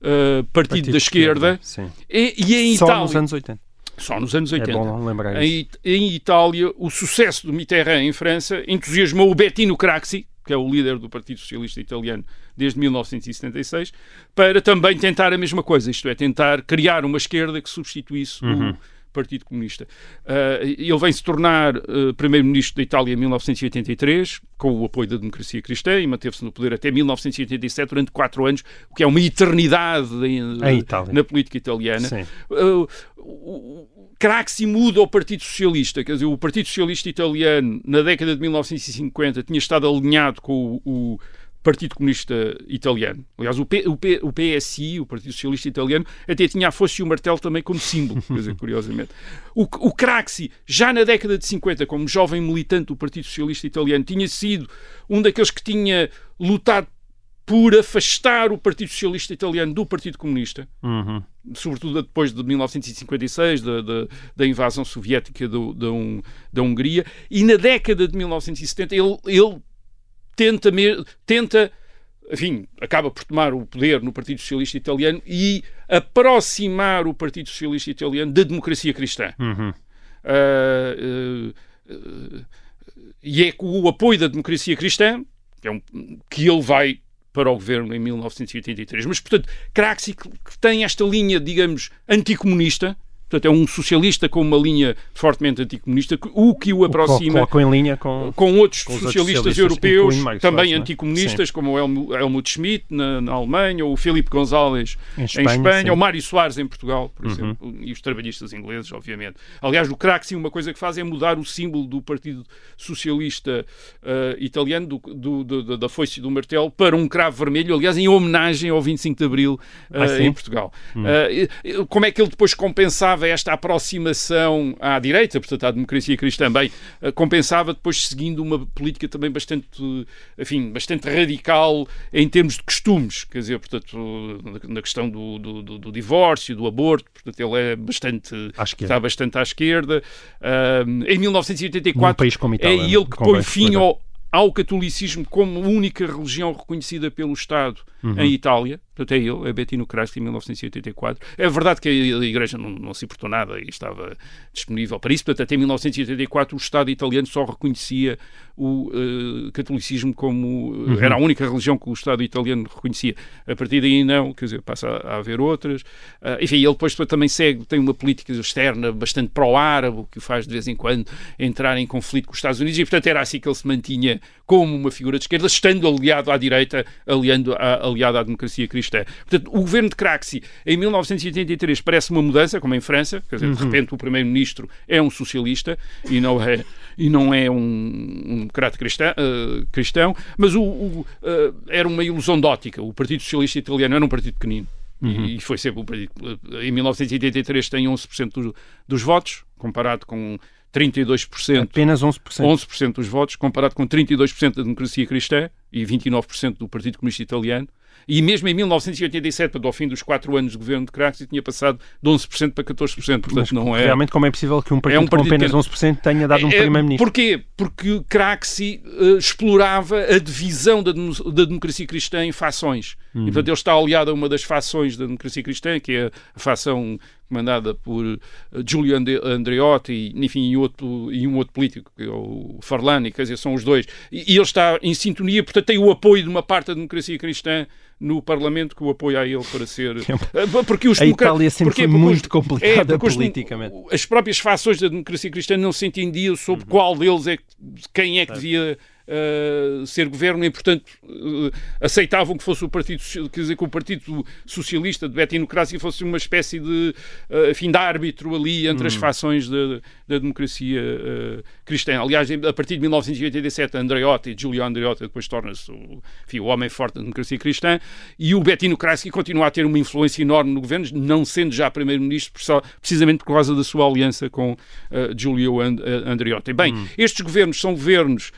uh, partido, partido, da esquerda. esquerda e, e em Só Itália, nos anos 80. Só nos anos 80. É bom lembrar isso. Em, em Itália, o sucesso do Mitterrand em França entusiasmou o Bettino Craxi, que é o líder do Partido Socialista Italiano desde 1976, para também tentar a mesma coisa, isto é, tentar criar uma esquerda que substituísse uhum. o Partido Comunista. Uh, ele vem se tornar uh, primeiro-ministro da Itália em 1983, com o apoio da democracia cristã, e manteve-se no poder até 1987, durante quatro anos, o que é uma eternidade em, na política italiana. Uh, Craxi muda o Partido Socialista, quer dizer, o Partido Socialista Italiano, na década de 1950, tinha estado alinhado com o, o Partido Comunista Italiano. Aliás, o, P, o, P, o, PSI, o Partido Socialista Italiano, até tinha a foice e o martelo também como símbolo, dizer, curiosamente. O, o Craxi, já na década de 50, como jovem militante do Partido Socialista Italiano, tinha sido um daqueles que tinha lutado por afastar o Partido Socialista Italiano do Partido Comunista, uhum. sobretudo depois de 1956, da, da, da invasão soviética do, da, um, da Hungria, e na década de 1970 ele, ele tenta, tenta, enfim, acaba por tomar o poder no Partido Socialista Italiano e aproximar o Partido Socialista Italiano da democracia cristã. Uhum. Uh, uh, uh, e é com o apoio da democracia cristã que, é um, que ele vai para o governo em 1983. Mas, portanto, Craxi, que tem esta linha, digamos, anticomunista, Portanto, é um socialista com uma linha fortemente anticomunista, o que o aproxima o em linha com, com outros com socialistas, socialistas europeus, também anticomunistas, é? como o Helmut Schmidt na, na, Alemanha, ou o Filipe González em Espanha, em Espanha ou Mário Soares em Portugal, por uhum. exemplo, e os trabalhistas ingleses, obviamente. Aliás, no Craxi, uma coisa que faz é mudar o símbolo do Partido Socialista uh, Italiano, do, do, do, da foice e do martelo, para um cravo vermelho, aliás, em homenagem ao 25 de Abril uh, ah, em Portugal. Uh, como é que ele depois compensava compensava esta aproximação à direita, portanto à democracia cristã também, eh, compensava depois seguindo uma política também bastante, enfim, bastante radical em termos de costumes, quer dizer, portanto, na questão do, do, do, do divórcio, do aborto, portanto ele é bastante, está bastante à esquerda. Uh, em 1984 é ele que põe fim ao, ao catolicismo como única religião reconhecida pelo Estado uhum. em Itália. Portanto, é ele, é Bettino Craxi, em 1984. É verdade que a Igreja não, não, se importou nada e estava disponível para isso. Portanto, até 1984 o Estado italiano só reconhecia o uh, catolicismo como... Uhum. Era a única religião que o Estado italiano reconhecia. A partir daí não, quer dizer, passa a, a haver outras. Uh, enfim, ele depois também segue, tem uma política externa bastante pró-árabe, que o faz de vez em quando entrar em conflito com os Estados Unidos e, portanto, era assim que ele se mantinha como uma figura de esquerda, estando aliado à direita, aliando a, aliado à democracia cristã. Portanto, o governo de Craxi, em 1983, parece uma mudança, como em França, quer dizer, uhum. de repente o primeiro-ministro é um socialista e não é, e não é um, um democrata cristão, uh, cristão mas o, o, uh, era uma ilusão de ótica. O Partido Socialista Italiano era um partido pequenino. Uhum. E foi sempre o partido. Em 1983 tem 11% do, dos votos, comparado com 32%. Apenas 11%. 11% dos votos, comparado com 32% da democracia cristã e 29% do Partido Comunista Italiano. E mesmo em 1987, ao fim dos quatro anos de governo de Craxi, tinha passado de 11% para 14%. Portanto, Mas, não é... Realmente, como é possível que um partido, é um partido com apenas 11% tenha dado um é, primeiro-ministro? Porquê? Porque Craxi uh, explorava a divisão da, da, democracia cristã em fações. Uhum. E, portanto, ele está aliado a uma das fações da democracia cristã, que é a fação comandada por uh, Giulio Andreotti e, enfim, e, outro, e um outro político, que é o Farlani, quer dizer, são os dois. E, ele está em sintonia, portanto, tem o apoio de uma parte da democracia cristã no Parlamento que o apoia a ele para ser. Eh, porque os a Itália sempre porque, foi porque muito os... complicada é, politicamente. Os... as próprias fações da democracia cristã não se entendiam sobre uhum. qual deles é quem é que devia uh, ser governo e, portanto, uh, aceitavam que fosse o Partido quer dizer, que o Partido Socialista de Bettino Crasso fosse uma espécie de uh, fim de árbitro ali entre hum. as fações da, da democracia cristã. Aliás, a partir de 1987, Andreotti, Giulio Andreotti, depois torna-se o, o homem forte da democracia cristã, e o Bettino Crasso continua a ter uma influência enorme no governo, não sendo já primeiro-ministro, precisamente por causa da sua aliança com Giulio Andreotti. Bem, hum. estes governos são governos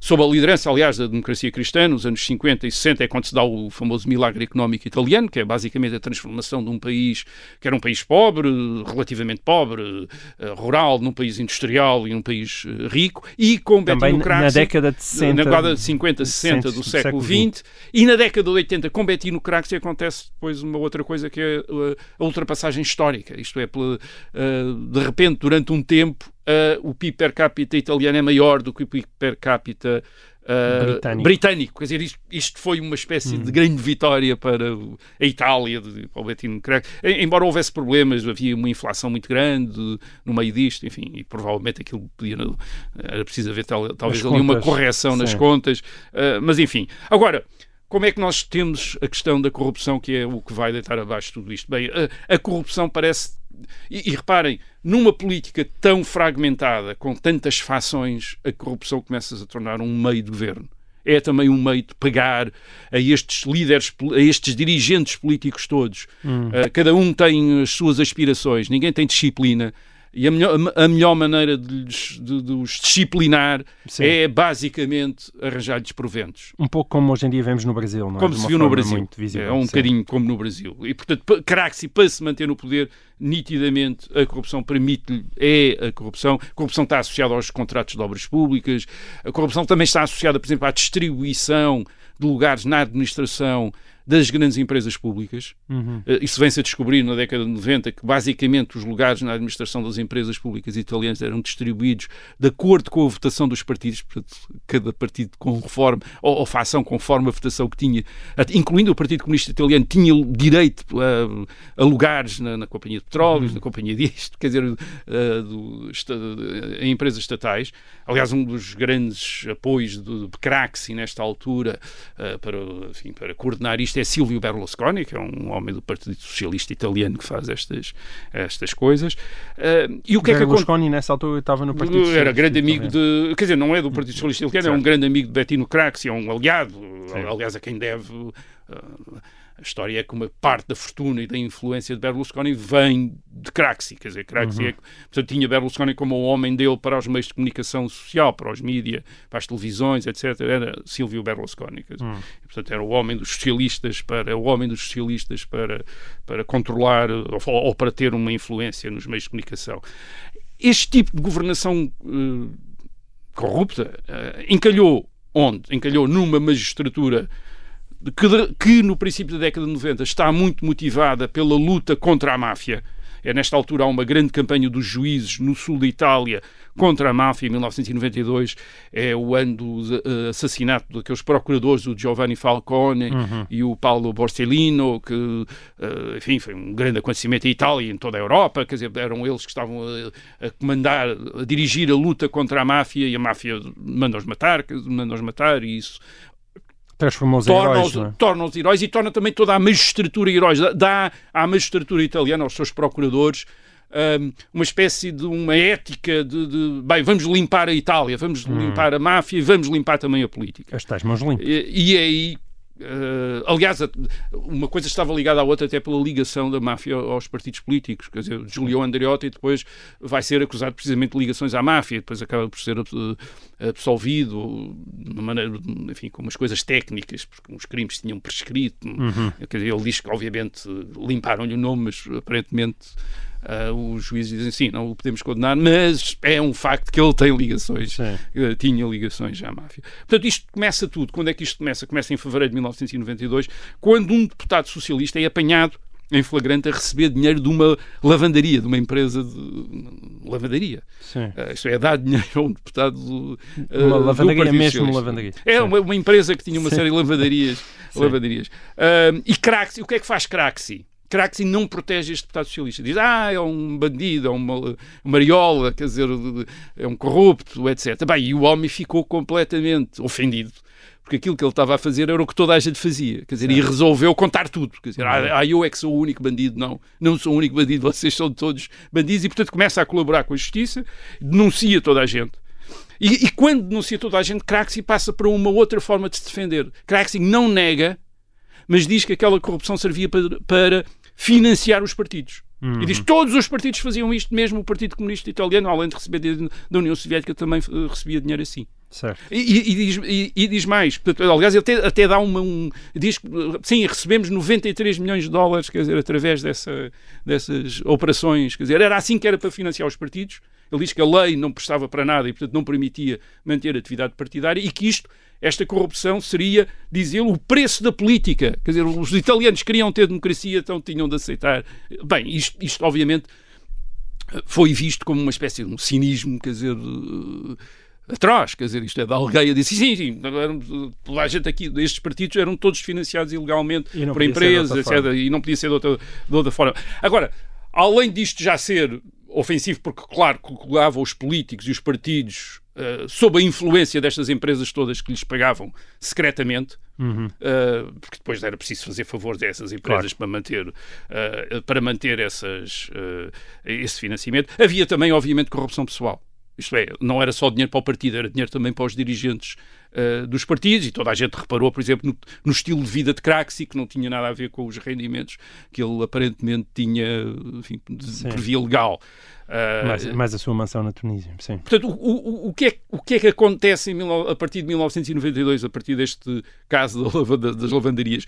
sob a liderança, aliás, da democracia cristã, nos anos 50 e 60, é quando se dá o famoso milagre económico italiano, que é basicamente a transformação de um país que era um país pobre, relativamente pobre, eh, rural, num país industrial e num país eh, rico, e com Bettino Craxi... na década de 60... Na década de 50, 60 do século XX, e na década de 80, com Craxi, acontece depois uma outra coisa que é eh, a ultrapassagem histórica, isto é, de repente, durante um tempo, uh, o PIB per capita italiano é maior do que o PIB per capita Uh, britânico. britânico. Quer dizer, isto, isto foi uma espécie hum. de grande vitória para a Itália, de, para o Bettino Crack. Embora houvesse problemas, havia uma inflação muito grande no meio disto, enfim, e provavelmente aquilo podia. Era preciso haver tal, talvez ali uma correção sim. nas contas, uh, mas enfim. Agora. Como é que nós temos a questão da corrupção, que é o que vai deitar abaixo tudo isto? Bem, a, a corrupção parece e, e, reparem, numa política tão fragmentada, com tantas fações, a corrupção começa a tornar um meio de governo. É também um meio de pagar a estes líderes, a estes dirigentes políticos todos. Hum. Uh, cada um tem as suas aspirações, ninguém tem disciplina. E a melhor, a melhor maneira de, de, de os disciplinar Sim. é basicamente arranjar-lhes proventos. Um pouco como hoje em dia vemos no Brasil, não é? Como se viu no Brasil. é um Sim. bocadinho como no Brasil. E, portanto, Craxi, para se manter no poder, nitidamente a corrupção permite-lhe, é a corrupção. A corrupção está associada aos contratos de obras públicas, a corrupção também está associada, por exemplo, à distribuição de lugares na administração das grandes empresas públicas. Uhum. Uh, isso vem-se a descobrir na década de 90 que basicamente os lugares na administração das empresas públicas italianas eram distribuídos de acordo com a votação dos partidos, portanto, cada partido conforme, ou, ou fação conforme a votação que tinha, incluindo o Partido Comunista Italiano, tinha direito a, a lugares na, na, Companhia de Petróleos, uhum. na Companhia disto, quer dizer, uh, do, em empresas estatais. Aliás, um dos grandes apoios do Craxi nesta altura uh, para, enfim, para coordenar isto é Silvio Berlusconi, que é um homem do Partido Socialista Italiano que faz estas, estas coisas. Uh, e o que Berlusconi, é que Berlusconi nessa altura estava no Partido Socialista. Era grande amigo de, quer dizer, não é do Partido Socialista Italiano, é um grande amigo de Bettino Craxi, é um aliado, Sim. aliás, a quem deve uh, a história é que uma parte da fortuna e da influência de Berlusconi vem de Craxi, quer dizer, Craxi uhum. é, portanto, tinha Berlusconi como o homem dele para os meios de comunicação social, para os mídias, para as televisões, etc. Era Silvio Berlusconi, dizer, uhum. portanto, era o homem dos socialistas para o homem dos socialistas para para controlar ou, ou, para ter uma influência nos meios de comunicação. Este tipo de governação uh, corrupta uh, encalhou onde? Encalhou numa magistratura que, que no princípio da década de 90 está muito motivada pela luta contra a máfia. É nesta altura há uma grande campanha dos juízes no sul da Itália contra a máfia. Em 1992 é o ano do uh, assassinato daqueles procuradores, o Giovanni Falcone uhum. e o Paulo Borsellino, que, uh, enfim, foi um grande acontecimento em Itália e em toda a Europa. Quer dizer, eram eles que estavam a, a comandar, a dirigir a luta contra a máfia e a máfia manda-os matar, manda-os matar e isso Transformou-os em heróis. É? Torna-os heróis e torna também toda a magistratura heróis. Dá à magistratura italiana, aos seus procuradores, hum, uma espécie de uma ética de, de, bem, vamos limpar a Itália, vamos hum. limpar a máfia e vamos limpar também a política. As tais mãos limpas. E, e é aí Uh, aliás, uma coisa estava ligada à outra até pela ligação da máfia aos partidos políticos. Quer dizer, Giulio Andreotti depois vai ser acusado precisamente de ligações à máfia, depois acaba por ser absolvido de maneira, enfim, com umas coisas técnicas, porque os crimes tinham prescrito. Uhum. Quer dizer, ele diz que, obviamente, limparam-lhe o nome, mas aparentemente Uh, os juízes dizem sim, não o podemos condenar, mas é um facto que ele tem ligações, uh, tinha ligações à máfia. Portanto, isto começa tudo. Quando é que isto começa? Começa em fevereiro de 1992, quando um deputado socialista é apanhado em flagrante a receber dinheiro de uma lavandaria, de uma empresa de lavandaria. Uh, isto é, dar dinheiro a um deputado uh, uma lavandaria mesmo lavandaria. É uma, uma, empresa que tinha uma Sim. série de lavandarias. lavandarias. Uh, e Craxi, o que é que faz Craxi? Craxi não protege este deputado socialista. Diz, ah, é um bandido, é uma mariola, quer dizer, é um corrupto, etc. Bem, e o homem ficou completamente ofendido porque aquilo que ele estava a fazer era o que toda a gente fazia, quer dizer, certo. e resolveu contar tudo, quer dizer, ah, ah, eu é que sou o único bandido, não, não sou o único bandido, vocês são todos bandidos, e portanto começa a colaborar com a justiça, denuncia toda a gente. E, e quando denuncia toda a gente, Craxi passa para uma outra forma de se defender. Craxi não nega, mas diz que aquela corrupção servia para, para financiar os partidos. Uhum. E diz que todos os partidos faziam isto, mesmo o Partido Comunista Italiano, além de receber da União Soviética, também eh, recebia dinheiro assim. Certo. E, e, e, diz, e, diz, mais, portanto, aliás, ele até, até dá uma. Um, diz que sim, recebemos 93 milhões de dólares, quer dizer, através dessa, dessas operações, quer dizer, era assim que era para financiar os partidos. Ele diz que a lei não prestava para nada e, portanto, não permitia manter a atividade partidária e que isto, esta corrupção, seria, diz ele, o preço da política. Quer dizer, os italianos queriam ter democracia, então tinham de aceitar. Bem, isto, isto obviamente, foi visto como uma espécie de um cinismo, quer dizer atroz, quer dizer, isto é da aldeia, disse sim, sim, toda a gente aqui, estes partidos eram todos financiados ilegalmente por empresas, etc. E não podia ser de outra, de outra forma. Agora, além disto já ser ofensivo, porque, claro, colocava os políticos e os partidos uh, sob a influência destas empresas todas que lhes pagavam secretamente, uhum. uh, porque depois era preciso fazer favores a essas empresas claro. para manter, uh, para manter essas, esse financiamento. Havia também, obviamente, corrupção pessoal. Isto é, não era só dinheiro para o partido, era dinheiro também para os dirigentes uh, dos partidos e toda a gente reparou, por exemplo, no, no, estilo de vida de Craxi, que não tinha nada a ver com os rendimentos que ele aparentemente tinha enfim, de, por via legal. Uh, mais, a sua mansão na Tunísia, sim. Portanto, o, o, o, que, é, o que é que acontece em, a partir de 1992, a partir deste caso da, das lavanderias?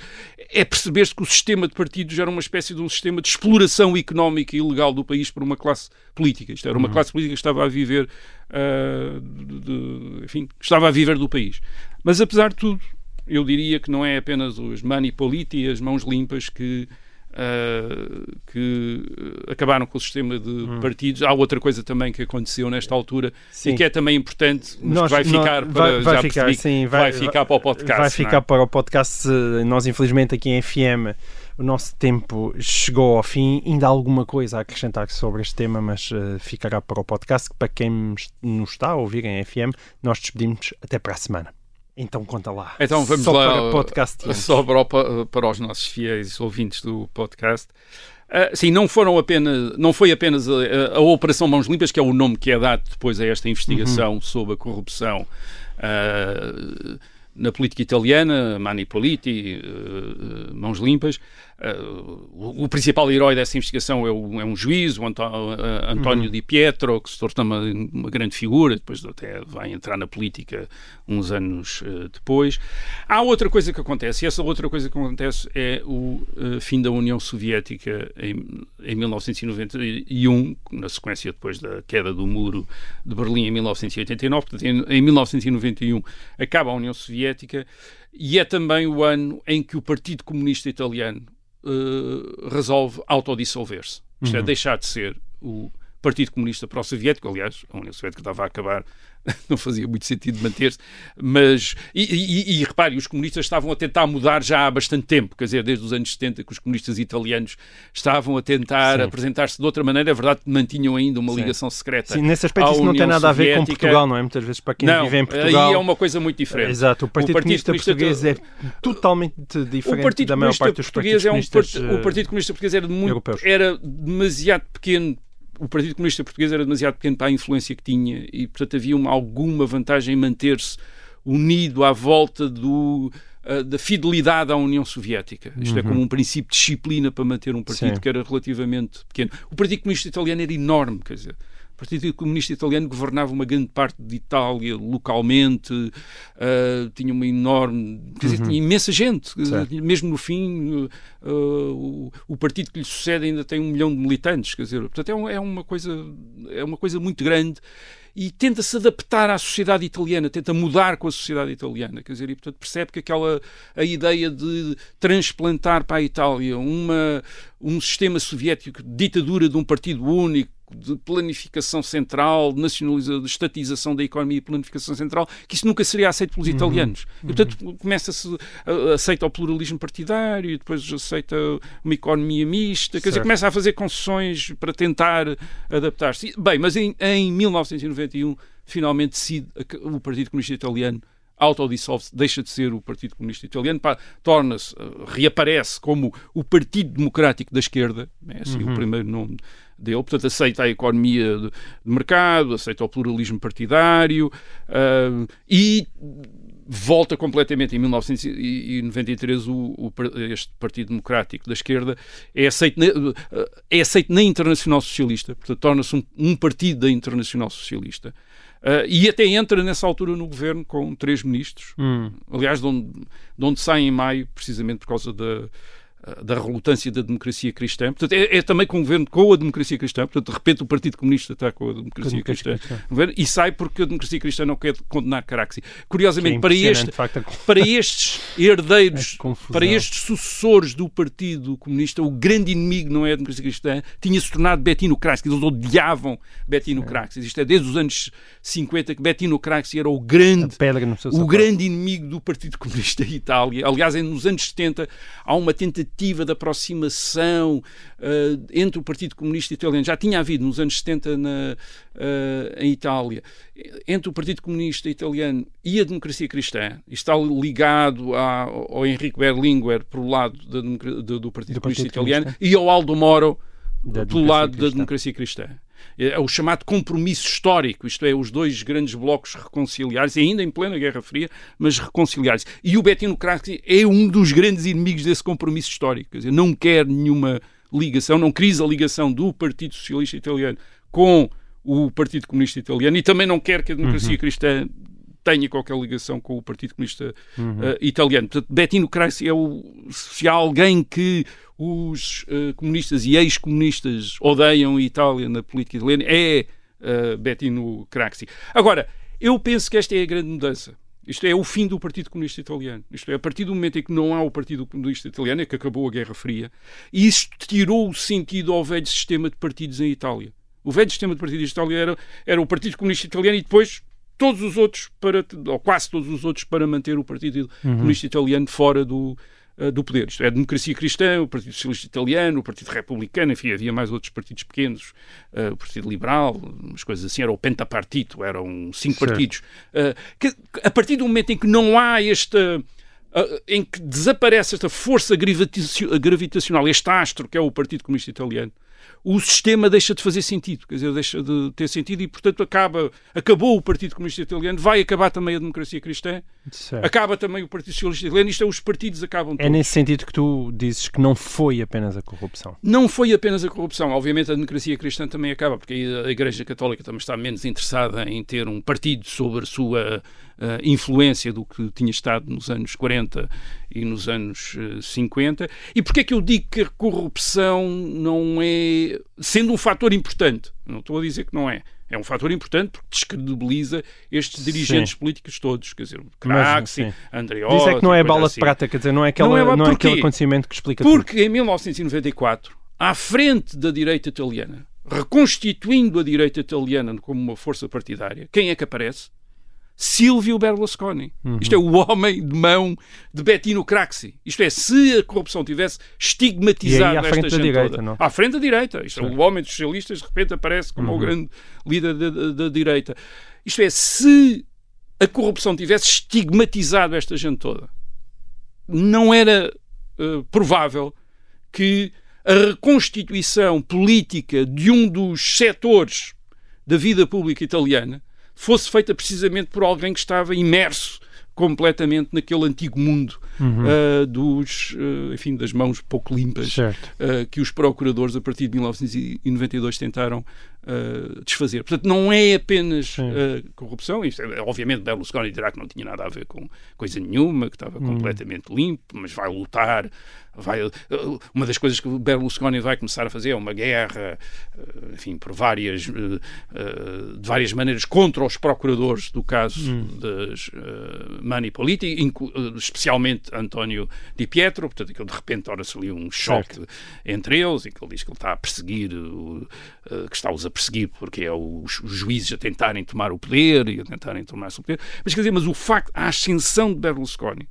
É perceber-se que o sistema de partidos era uma espécie de um sistema de exploração económica e ilegal do país por uma classe política. Isto era uma uhum. classe política que estava a viver, uh, de, de, enfim, estava a viver do país. Mas apesar de tudo, eu diria que não é apenas os manipoliti, as mãos limpas que Uh, que acabaram com o sistema de hum. partidos. Há outra coisa também que aconteceu nesta altura sim. e que é também importante, mas nós, vai ficar para vai, vai ficar, sim, vai, vai, ficar para o podcast. Vai é? ficar é? para o podcast. Nós, infelizmente, aqui em FM, o nosso tempo chegou ao fim. Ainda há alguma coisa a acrescentar sobre este tema, mas uh, ficará para o podcast. Para quem nos está a ouvir em FM, nós despedimos até para a semana. Então conta lá. Então vamos só lá. Para podcast só para, para os nossos fiéis ouvintes do podcast. Uh, sim, não foram apenas, não foi apenas a, a, Operação Mãos Limpas, que é o nome que é dado depois a esta investigação uhum. sobre a corrupção uh, na política italiana, Mani Politi, uh, Mãos Limpas, o, o, principal herói dessa investigação é, o, é um juiz, o António uhum. Di Pietro, que se torna uma, uma, grande figura, depois até vai entrar na política uns anos uh, depois. Há outra coisa que acontece, e essa outra coisa que acontece é o fim da União Soviética em, em 1991, na sequência depois da queda do muro de Berlim em 1989. Portanto, em, em 1991 acaba a União Soviética e é também o ano em que o Partido Comunista Italiano uh, resolve autodissolver-se. Isto é, uhum. é deixar de ser o Partido Comunista Pró-Soviético, aliás, a União Soviética estava a acabar não fazia muito sentido manter-se, mas, e, e, e, repare, os comunistas estavam a tentar mudar já há bastante tempo, quer dizer, desde os anos 70 que os comunistas italianos estavam a tentar apresentar-se de outra maneira, é verdade que mantinham ainda uma Sim. ligação secreta Sim, nesse aspecto isso não tem nada Soviética. a ver com Portugal, não é? Muitas vezes para quem não, vive em Portugal... aí é uma coisa muito diferente. Exato, o Partido, o Partido Comunista, Português é totalmente diferente da maior parte dos partidos é um, comunistas O Partido Comunista Português era, muito, era demasiado pequeno o Partido Comunista Português era demasiado pequeno para a influência que tinha e, portanto, havia uma, alguma vantagem em manter-se unido à volta do, uh, da fidelidade à União Soviética. Isto é uhum. é como um princípio de disciplina para manter um partido Sim. que era relativamente pequeno. O Partido Comunista Italiano era enorme, quer dizer. O Partido Comunista Italiano governava uma grande parte de Itália localmente, uh, tinha uma enorme. Quer dizer, uhum. tinha imensa gente. Mesmo no fim, uh, o, o, partido que lhe sucede ainda tem um milhão de militantes. Quer dizer, portanto, é, um, é uma, coisa, é uma coisa muito grande e tenta se adaptar à sociedade italiana, tenta mudar com a sociedade italiana, quer dizer, e portanto percebe que aquela a ideia de transplantar para a Itália uma um sistema soviético de ditadura de um partido único de planificação central, nacionalização, de estatização da economia e planificação central, que isso nunca seria aceito pelos italianos. E, portanto, começa-se, a- aceita o pluralismo partidário, e depois aceita uma economia mista, quer dizer, Certo. começa a fazer concessões para tentar adaptar-se. Bem, mas em, em 1991, finalmente decide o Partido Comunista Italiano autodissolve-se, deixa de ser o Partido Comunista Italiano, torna-se, eh, reaparece como o Partido Democrático da Esquerda, é assim o primeiro nome dele, portanto aceita a economia de, mercado, aceita o pluralismo partidário ah, e volta completamente em 1993 o, o este Partido Democrático da Esquerda é aceito na, é aceito na Internacional Socialista, portanto torna-se um, um partido da Internacional Socialista. Ah, e até entra nessa altura no governo com três ministros, Hum. aliás, de onde, de onde sai em maio, precisamente por causa da, da relutância da democracia cristã. Portanto, é, é também com o governo com a democracia cristã. Portanto, de repente, o Partido Comunista está com a democracia, democracia cristã, cristã. e sai porque a democracia cristã não quer condenar Caraxi. Curiosamente, é para, este, facto, para estes herdeiros, confusão. para estes sucessores do Partido Comunista, o grande inimigo não é a democracia cristã, tinha-se tornado Bettino Craxi. Eles odiavam Bettino Craxi. Isto é desde os anos 50 que Bettino Craxi era o grande o grande inimigo do Partido Comunista da Itália. Aliás, nos anos 70 há uma tentativa de aproximação eh, entre o Partido Comunista Italiano. Já tinha havido nos anos 70 na, eh, em Itália. Entre o Partido Comunista Italiano e a democracia cristã. Está ligado à- ao Henrique Berlinguer pelo lado da do, do Partido Do Comunista Partido Italiano Comunista. e ao Aldo Moro Da pelo lado da cristã. democracia cristã. É o chamado compromisso histórico, isto é, os dois grandes blocos reconciliares, ainda em plena Guerra Fria, mas reconciliares. E o Bettino Craxi é um dos grandes inimigos desse compromisso histórico, quer dizer, não quer nenhuma ligação, não quis a ligação do Partido Socialista Italiano com o Partido Comunista Italiano e também não quer que a democracia cristã tenha qualquer ligação com o Partido Comunista eh, Italiano. Portanto, Bettino Craxi é o, se há alguém que os eh, comunistas e ex-comunistas odeiam a Itália na política italiana, é eh, Bettino Craxi. Agora, eu penso que esta é a grande mudança. Isto é o fim do Partido Comunista Italiano. Isto é, a partir do momento em que não há o Partido Comunista Italiano, é que acabou a Guerra Fria, e isso tirou o sentido ao velho sistema de partidos em Itália. O velho sistema de partidos em Itália era, era o Partido Comunista Italiano e depois todos os outros, para, ou quase todos os outros, para manter o Partido Comunista Italiano fora do, eh, do poder. Isto é, a democracia cristã, o Partido Socialista Italiano, o Partido Republicano, enfim, havia mais outros partidos pequenos, eh, o Partido Liberal, umas coisas assim, era o Pentapartito, eram cinco Certo. partidos. Eh, que, a partir do momento em que não há esta. em que desaparece esta força gravitacio- gravitacional, este astro que é o Partido Comunista Italiano, o sistema deixa de fazer sentido, quer dizer, deixa de ter sentido e, portanto, acaba, acabou o Partido Comunista Italiano, vai acabar também a democracia cristã, Certo. acaba também o Partido Socialista Italiano, isto é, os partidos acabam É todos. nesse sentido que tu dizes que não foi apenas a corrupção. Não foi apenas a corrupção, obviamente a democracia cristã também acaba, porque aí a Igreja Católica também está menos interessada em ter um partido sobre a sua influência do que tinha estado nos anos 40 e nos anos eh, 50. E porquê é que eu digo que a corrupção não é, sendo um fator importante, não estou a dizer que não é, é um fator importante porque descredibiliza estes dirigentes políticos todos, quer dizer, Craxi, sim. Andreotti... Diz é que não é bala assim. de prata, quer dizer, não é, aquela, Não é não é aquele acontecimento que explica tudo. Porque em 1994, à frente da direita italiana, reconstituindo a direita italiana como uma força partidária, quem é que aparece? Silvio Berlusconi. Isto é o homem de mão de Bettino Craxi. Isto é, se a corrupção tivesse estigmatizado esta frente gente direita, toda, não? à frente da direita. Isto é, o homem dos socialistas de repente aparece como o grande líder da, direita. Isto é, se a corrupção tivesse estigmatizado esta gente toda, não era eh, provável que a reconstituição política de um dos setores da vida pública italiana fosse feita precisamente por alguém que estava imerso completamente naquele antigo mundo eh, dos, eh, enfim, das mãos pouco limpas eh, que os procuradores a partir de 1992 tentaram desfazer. Portanto, não é apenas corrupção, isto é, obviamente Berlusconi dirá que não tinha nada a ver com coisa nenhuma, que estava completamente limpo, mas vai lutar vai, uma das coisas que Berlusconi vai começar a fazer é uma guerra, enfim, por várias, de várias maneiras contra os procuradores do caso hum. das Mani Politi, especialmente António Di Pietro, portanto, de repente torna-se ali um choque certo. entre eles, e que ele diz que ele está a perseguir, que está-os a perseguir porque é os, juízes a tentarem tomar o poder e a tentarem tomar o poder. Mas quer dizer, mas o facto, a ascensão de Berlusconi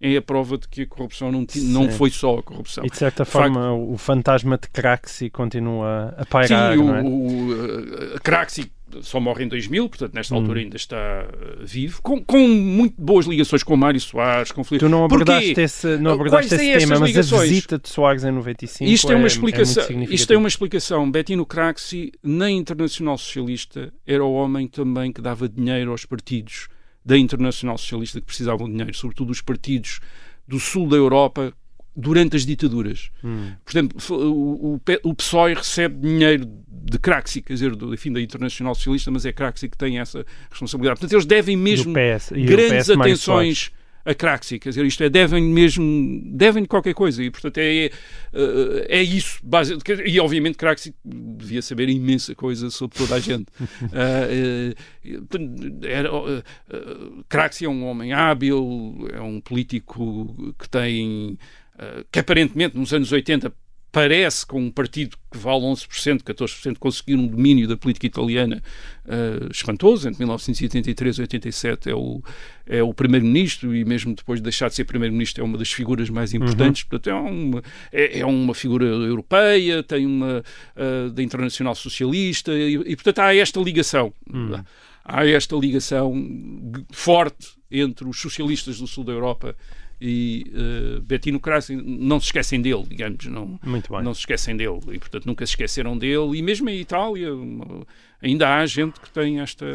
é a prova de que a corrupção não, não foi só a corrupção. E de certa de forma facto, o fantasma de Craxi continua a pairar, sim, não é? o, o Craxi só morre em 2000, portanto, nesta hum. altura ainda está uh, vivo, com, com muito boas ligações com Mário Soares, com Filipe. Tu não abordaste esse, não abordaste esse tema, mas ligações? a visita de Soares em 95 isto é, uma é explicação, é Isto é uma explicação. Bettino Craxi, na Internacional Socialista, era o homem também que dava dinheiro aos partidos da Internacional Socialista que precisavam de dinheiro, sobretudo os partidos do sul da Europa durante as ditaduras. Hum. Portanto, o, o, o PSOE recebe dinheiro de Craxi, quer dizer, do, enfim, da Internacional Socialista, mas é Craxi que tem essa responsabilidade. Portanto, eles devem mesmo PS, grandes atenções a Craxi, quer dizer, isto é, devem mesmo, devem qualquer coisa, e portanto é, é, é isso, base, e obviamente Craxi devia saber imensa coisa sobre toda a gente. uh, era, uh, Craxi é um homem hábil, é um político que tem, que aparentemente nos anos 80 parece com um partido que vale 11%, 14%, conseguir um domínio da política italiana uh, espantoso. Entre 1983 e 87 é o, é o primeiro-ministro e mesmo depois de deixar de ser primeiro-ministro é uma das figuras mais importantes. Uhum. Portanto, é uma, é, é, uma figura europeia, tem uma uh, da internacional socialista e, e, portanto, há esta ligação. Uhum. Há esta ligação forte entre os socialistas do sul da Europa e uh, Bettino Crasso não se esquecem dele, digamos, não, não se esquecem dele. E portanto nunca se esqueceram dele. E mesmo em Itália uma, ainda há gente que tem esta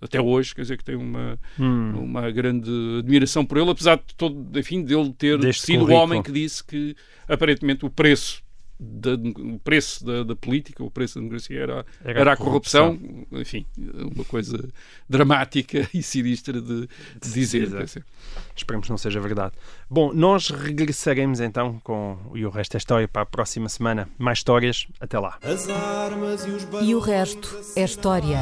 até hoje, quer dizer, que tem uma, hum. uma grande admiração por ele, apesar de todo, enfim, dele ter Deste sido o homem que disse que aparentemente o preço da, o preço da, da, política, o preço da democracia era, era, era a corrupção. corrupção. Enfim, uma coisa dramática e sinistra de, de dizer. Esperemos que não seja verdade. Bom, nós regressaremos então com e o resto é história para a próxima semana. Mais histórias. Até lá. E, e o resto é história.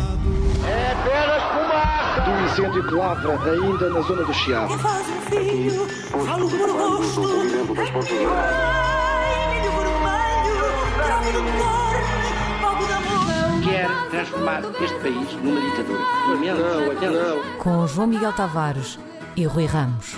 É apenas fumaça do incêndio que lavra ainda na zona do Chiado. Faz um filho, falo por gosto. Quer transformar este país numa ditadura. Não, não. Com João Miguel Tavares e Rui Ramos.